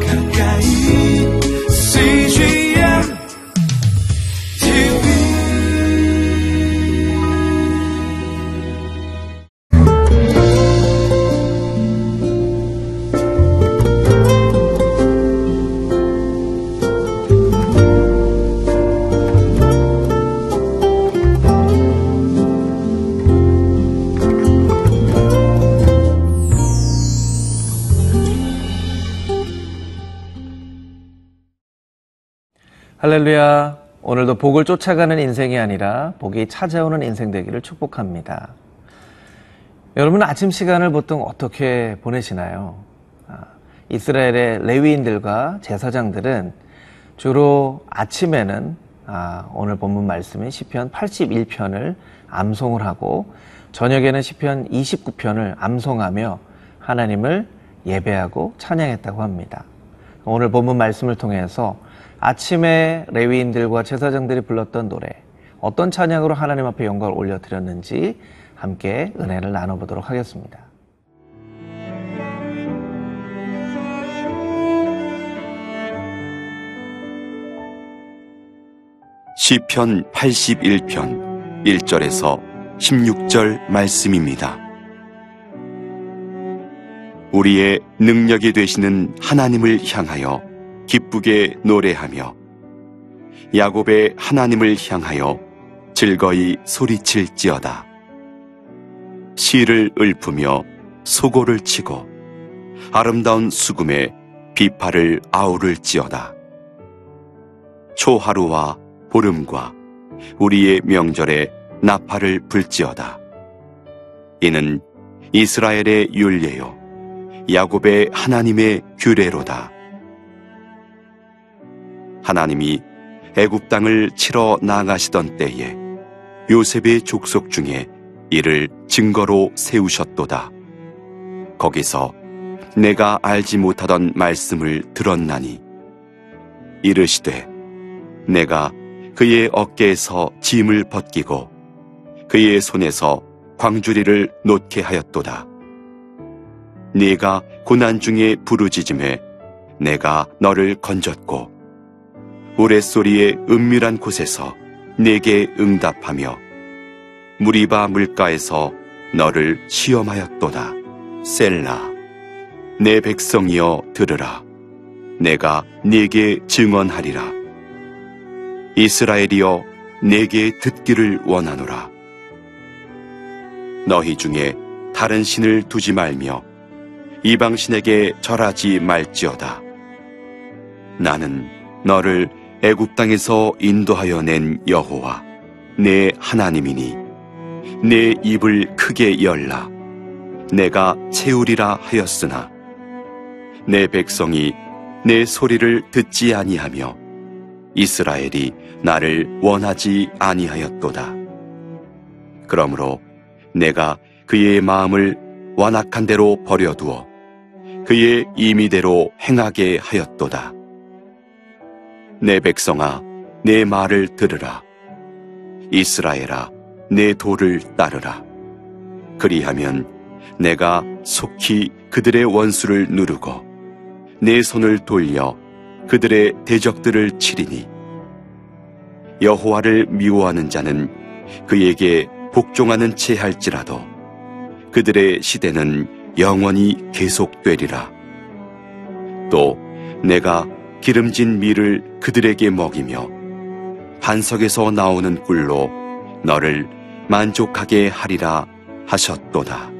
가까 할렐루야. 오늘도 복을 쫓아가는 인생이 아니라 복이 찾아오는 인생 되기를 축복합니다. 여러분 아침 시간을 보통 어떻게 보내시나요? 아, 이스라엘의 레위인들과 제사장들은 주로 아침에는 아, 오늘 본문 말씀인 시편 81편을 암송을 하고 저녁에는 시편 29편을 암송하며 하나님을 예배하고 찬양했다고 합니다. 오늘 본문 말씀을 통해서 아침에 레위인들과 제사장들이 불렀던 노래, 어떤 찬양으로 하나님 앞에 영광을 올려드렸는지 함께 은혜를 나눠보도록 하겠습니다. 시편 81편 1절에서 16절 말씀입니다. 우리의 능력이 되시는 하나님을 향하여 기쁘게 노래하며 야곱의 하나님을 향하여 즐거이 소리칠지어다. 시를 읊으며 소고를 치고 아름다운 수금에 비파를 아우를지어다. 초하루와 보름과 우리의 명절에 나팔을 불지어다. 이는 이스라엘의 율례요 야곱의 하나님의 규례로다. 하나님이 애굽 땅을 치러 나가시던 때에 요셉의 족속 중에 이를 증거로 세우셨도다. 거기서 내가 알지 못하던 말씀을 들었나니 이르시되 내가 그의 어깨에서 짐을 벗기고 그의 손에서 광주리를 놓게 하였도다. 네가 고난 중에 부르짖음에 내가 너를 건졌고 우레소리의 은밀한 곳에서 내게 응답하며 무리바 물가에서 너를 시험하였도다. 셀라 내 백성이여 들으라. 내가 네게 증언하리라. 이스라엘이여 내게 듣기를 원하노라. 너희 중에 다른 신을 두지 말며 이방 신에게 절하지 말지어다. 나는 너를 애굽 땅에서 인도하여 낸 여호와 내 하나님이니 내 입을 크게 열라 내가 채우리라 하였으나 내 백성이 내 소리를 듣지 아니하며 이스라엘이 나를 원하지 아니하였도다. 그러므로 내가 그의 마음을 완악한 대로 버려두어 그의 임의대로 행하게 하였도다. 내 백성아, 내 말을 들으라. 이스라엘아, 내 도를 따르라. 그리하면 내가 속히 그들의 원수를 누르고 내 손을 돌려 그들의 대적들을 치리니 여호와를 미워하는 자는 그에게 복종하는 채 할지라도 그들의 시대는 영원히 계속되리라. 또 내가 기름진 밀을 그들에게 먹이며 반석에서 나오는 꿀로 너를 만족하게 하리라 하셨도다.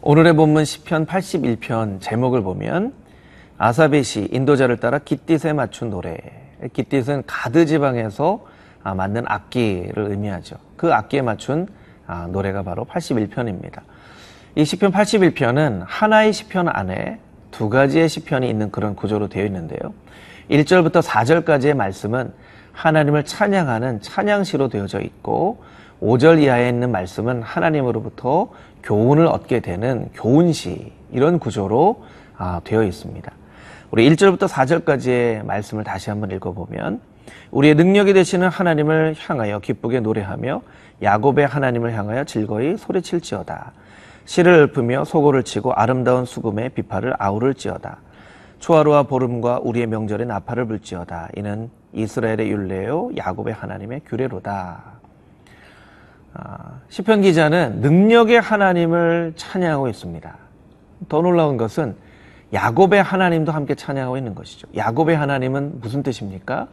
오늘의 본문 시편 81편 제목을 보면 아사벳이 인도자를 따라 깃딧에 맞춘 노래. 깃딧은 가드 지방에서 아, 만든 악기를 의미하죠. 그 악기에 맞춘 아, 노래가 바로 81편입니다. 이 시편 81편은 하나의 시편 안에 두 가지의 시편이 있는 그런 구조로 되어 있는데요. 1절부터 4절까지의 말씀은 하나님을 찬양하는 찬양시로 되어져 있고 5절 이하에 있는 말씀은 하나님으로부터 교훈을 얻게 되는 교훈시 이런 구조로 아, 되어 있습니다. 우리 1절부터 4절까지의 말씀을 다시 한번 읽어보면 우리의 능력이 되시는 하나님을 향하여 기쁘게 노래하며 야곱의 하나님을 향하여 즐거이 소리칠지어다. 씨를 읊으며 소고를 치고 아름다운 수금의 비파를 아우를지어다. 초하루와 보름과 우리의 명절에 나팔을 불지어다. 이는 이스라엘의 율례요 야곱의 하나님의 규례로다. 아, 시편 기자는 능력의 하나님을 찬양하고 있습니다. 더 놀라운 것은 야곱의 하나님도 함께 찬양하고 있는 것이죠. 야곱의 하나님은 무슨 뜻입니까?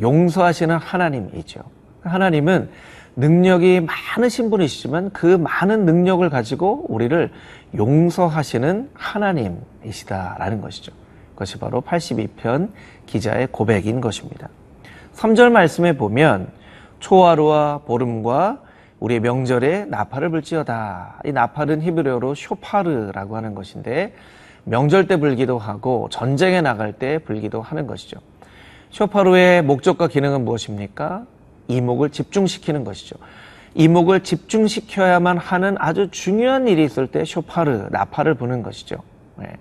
용서하시는 하나님이죠. 하나님은 능력이 많으신 분이시지만 그 많은 능력을 가지고 우리를 용서하시는 하나님이시다라는 것이죠. 그것이 바로 82편 기자의 고백인 것입니다. 3절 말씀에 보면 초하루와 보름과 우리의 명절에 나팔을 불지어다. 이 나팔은 히브리어로 쇼파르라고 하는 것인데 명절 때 불기도 하고 전쟁에 나갈 때 불기도 하는 것이죠. 쇼파르의 목적과 기능은 무엇입니까? 이목을 집중시키는 것이죠. 이목을 집중시켜야만 하는 아주 중요한 일이 있을 때 쇼파르, 나팔을 부는 것이죠. 네.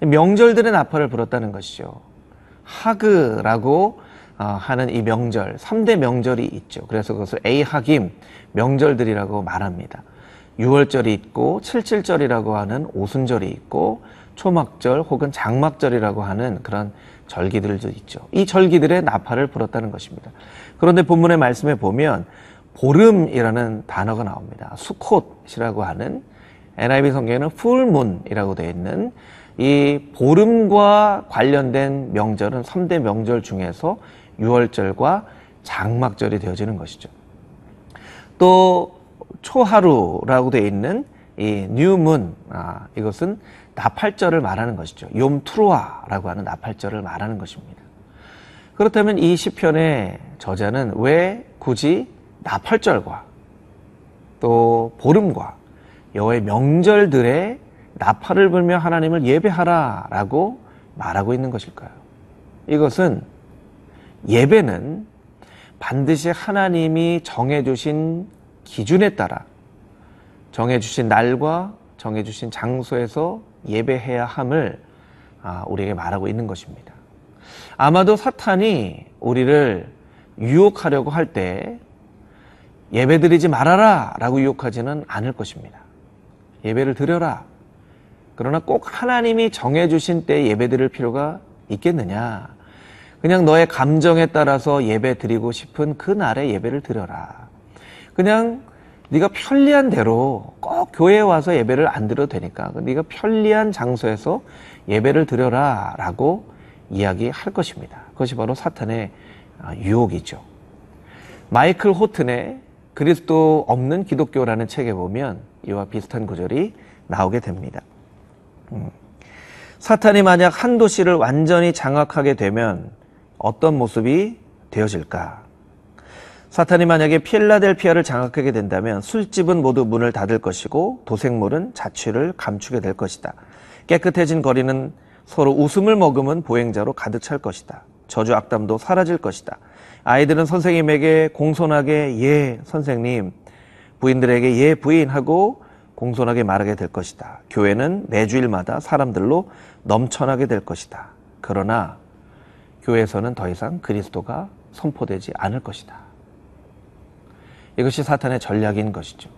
명절들의 나팔을 불었다는 것이죠. 하그라고 어, 하는 이 명절, 3대 명절이 있죠. 그래서 그것을 에이하김 명절들이라고 말합니다. 6월절이 있고 77절이라고 하는 오순절이 있고 초막절 혹은 장막절이라고 하는 그런 절기들도 있죠. 이 절기들의 나팔을 불었다는 것입니다. 그런데 본문의 말씀에 보면 보름이라는 단어가 나옵니다. 수콧이라고 하는 NIV 성경에는 풀문이라고 되어 있는 이 보름과 관련된 명절은 3대 명절 중에서 6월절과 장막절이 되어지는 것이죠. 또 초하루라고 되어 있는 이 뉴문 아, 이것은 나팔절을 말하는 것이죠. 욤트루아라고 하는 나팔절을 말하는 것입니다. 그렇다면 이 시편의 저자는 왜 굳이 나팔절과 또 보름과 여호와의 명절들의 나팔을 불며 하나님을 예배하라라고 말하고 있는 것일까요? 이것은 예배는 반드시 하나님이 정해주신 기준에 따라 정해주신 날과 정해주신 장소에서 예배해야 함을 아, 우리에게 말하고 있는 것입니다. 아마도 사탄이 우리를 유혹하려고 할 때 예배 드리지 말아라 라고 유혹하지는 않을 것입니다. 예배를 드려라. 그러나 꼭 하나님이 정해주신 때 예배 드릴 필요가 있겠느냐. 그냥 너의 감정에 따라서 예배 드리고 싶은 그 날에 예배를 드려라. 그냥 네가 편리한 대로 꼭 교회에 와서 예배를 안 드려도 되니까 네가 편리한 장소에서 예배를 드려라 라고 이야기할 것입니다. 그것이 바로 사탄의 아, 유혹이죠. 마이클 호튼의 그리스도 없는 기독교라는 책에 보면 이와 비슷한 구절이 나오게 됩니다. 음. 사탄이 만약 한 도시를 완전히 장악하게 되면 어떤 모습이 되어질까? 사탄이 만약에 필라델피아를 장악하게 된다면 술집은 모두 문을 닫을 것이고 도색물은 자취를 감추게 될 것이다. 깨끗해진 거리는 서로 웃음을 머금은 보행자로 가득 찰 것이다. 저주 악담도 사라질 것이다. 아이들은 선생님에게 공손하게 예 선생님, 부인들에게 예 부인 하고 공손하게 말하게 될 것이다. 교회는 매주일마다 사람들로 넘쳐나게 될 것이다. 그러나 교회에서는 더 이상 그리스도가 선포되지 않을 것이다. 이것이 사탄의 전략인 것이죠.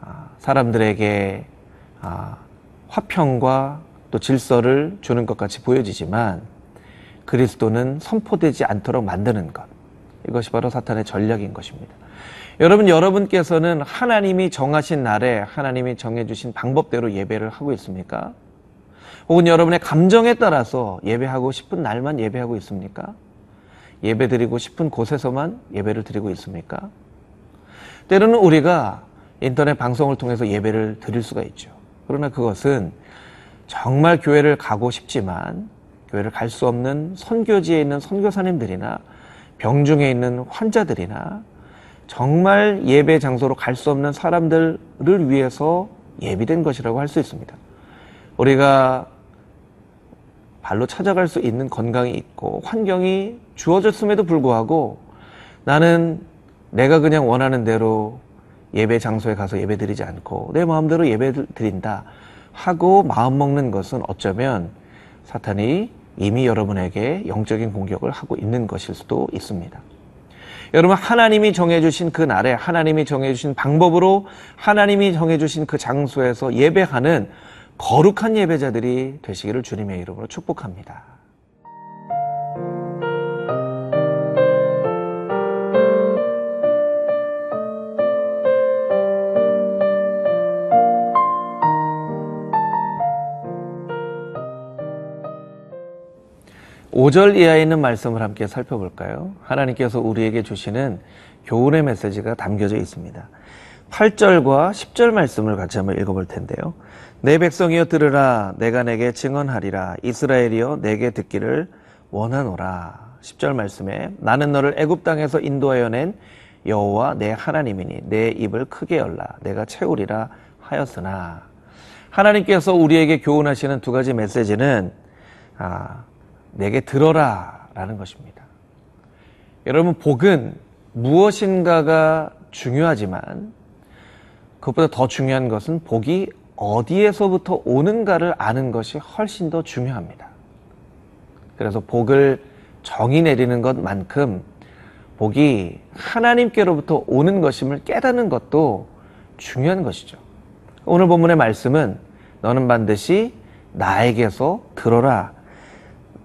아, 사람들에게 아, 화평과 또 질서를 주는 것 같이 보여지지만 그리스도는 선포되지 않도록 만드는 것. 이것이 바로 사탄의 전략인 것입니다. 여러분, 여러분께서는 하나님이 정하신 날에 하나님이 정해주신 방법대로 예배를 하고 있습니까? 혹은 여러분의 감정에 따라서 예배하고 싶은 날만 예배하고 있습니까? 예배 드리고 싶은 곳에서만 예배를 드리고 있습니까? 때로는 우리가 인터넷 방송을 통해서 예배를 드릴 수가 있죠. 그러나 그것은 정말 교회를 가고 싶지만 교회를 갈 수 없는 선교지에 있는 선교사님들이나 병중에 있는 환자들이나 정말 예배 장소로 갈 수 없는 사람들을 위해서 예비된 것이라고 할 수 있습니다. 우리가 발로 찾아갈 수 있는 건강이 있고 환경이 주어졌음에도 불구하고 나는 내가 그냥 원하는 대로 예배 장소에 가서 예배 드리지 않고 내 마음대로 예배 드린다 하고 마음 먹는 것은 어쩌면 사탄이 이미 여러분에게 영적인 공격을 하고 있는 것일 수도 있습니다. 여러분 하나님이 정해주신 그 날에 하나님이 정해주신 방법으로 하나님이 정해주신 그 장소에서 예배하는 거룩한 예배자들이 되시기를 주님의 이름으로 축복합니다. 오절 이하에 있는 말씀을 함께 살펴볼까요? 하나님께서 우리에게 주시는 교훈의 메시지가 담겨져 있습니다. 8절과 10절 말씀을 같이 한번 읽어볼 텐데요. 내 백성이여 들으라 내가 내게 증언하리라 이스라엘이여 내게 듣기를 원하노라. 10절 말씀에 나는 너를 애굽 땅에서 인도하여 낸 여호와 내 하나님이니 내 입을 크게 열라 내가 채우리라 하였으나 하나님께서 우리에게 교훈하시는 두 가지 메시지는 아, 내게 들어라 라는 것입니다. 여러분, 복은 무엇인가가 중요하지만 그것보다 더 중요한 것은 복이 어디에서부터 오는가를 아는 것이 훨씬 더 중요합니다. 그래서 복을 정의 내리는 것만큼 복이 하나님께로부터 오는 것임을 깨닫는 것도 중요한 것이죠. 오늘 본문의 말씀은 너는 반드시 나에게서 들어라.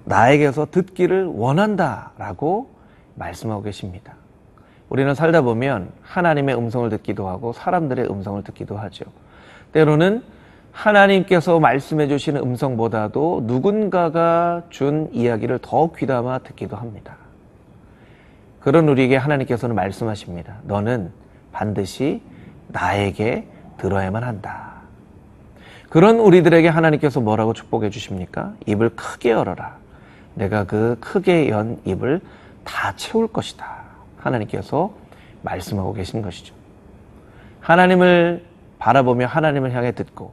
나에게서 듣기를 원한다. 라고 말씀하고 계십니다. 우리는 살다 보면 하나님의 음성을 듣기도 하고 사람들의 음성을 듣기도 하죠. 때로는 하나님께서 말씀해 주시는 음성보다도 누군가가 준 이야기를 더 귀담아 듣기도 합니다. 그런 우리에게 하나님께서는 말씀하십니다. 너는 반드시 나에게 들어야만 한다. 그런 우리들에게 하나님께서 뭐라고 축복해 주십니까? 입을 크게 열어라. 내가 그 크게 연 입을 다 채울 것이다. 하나님께서 말씀하고 계신 것이죠. 하나님을 바라보며 하나님을 향해 듣고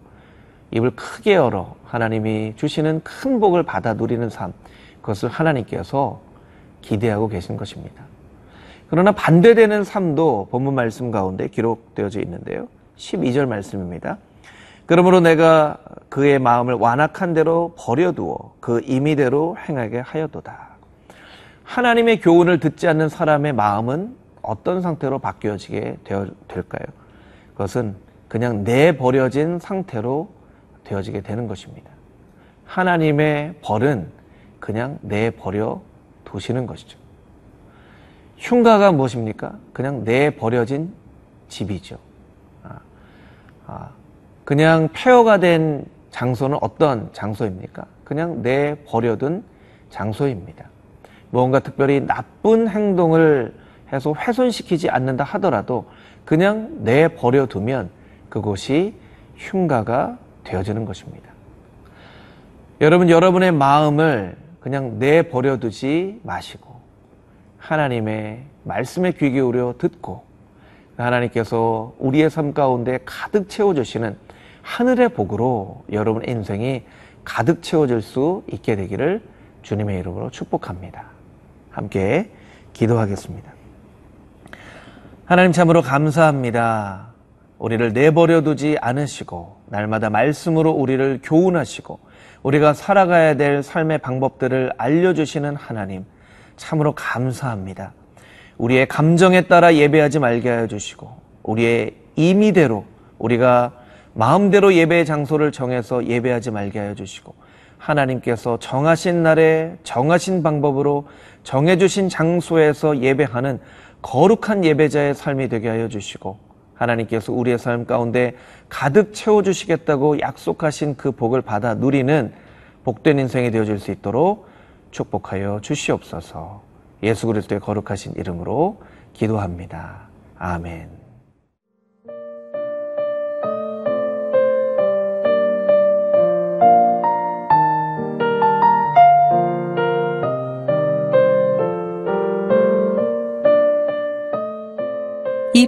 입을 크게 열어 하나님이 주시는 큰 복을 받아 누리는 삶, 그것을 하나님께서 기대하고 계신 것입니다. 그러나 반대되는 삶도 본문 말씀 가운데 기록되어져 있는데요. 12절 말씀입니다. 그러므로 내가 그의 마음을 완악한 대로 버려두어 그 임의대로 행하게 하여도다. 하나님의 교훈을 듣지 않는 사람의 마음은 어떤 상태로 바뀌어지게 되어, 될까요? 그것은 그냥 내버려진 상태로 되어지게 되는 것입니다. 하나님의 벌은 그냥 내버려 두시는 것이죠. 흉가가 무엇입니까? 그냥 내버려진 집이죠. 아, 아, 그냥 폐허가 된 장소는 어떤 장소입니까? 그냥 내 버려둔 장소입니다. 뭔가 특별히 나쁜 행동을 해서 훼손시키지 않는다 하더라도 그냥 내 버려두면 그곳이 흉가가 되어지는 것입니다. 여러분, 여러분의 마음을 그냥 내 버려두지 마시고 하나님의 말씀에 귀 기울여 듣고 하나님께서 우리의 삶 가운데 가득 채워주시는 하늘의 복으로 여러분의 인생이 가득 채워질 수 있게 되기를 주님의 이름으로 축복합니다. 함께 기도하겠습니다. 하나님 참으로 감사합니다. 우리를 내버려 두지 않으시고 날마다 말씀으로 우리를 교훈하시고 우리가 살아가야 될 삶의 방법들을 알려주시는 하나님 참으로 감사합니다. 우리의 감정에 따라 예배하지 말게 하여 주시고 우리의 임의대로 우리가 마음대로 예배의 장소를 정해서 예배하지 말게 하여 주시고 하나님께서 정하신 날에 정하신 방법으로 정해주신 장소에서 예배하는 거룩한 예배자의 삶이 되게 하여 주시고 하나님께서 우리의 삶 가운데 가득 채워주시겠다고 약속하신 그 복을 받아 누리는 복된 인생이 되어질 수 있도록 축복하여 주시옵소서 예수 그리스도의 거룩하신 이름으로 기도합니다. 아멘.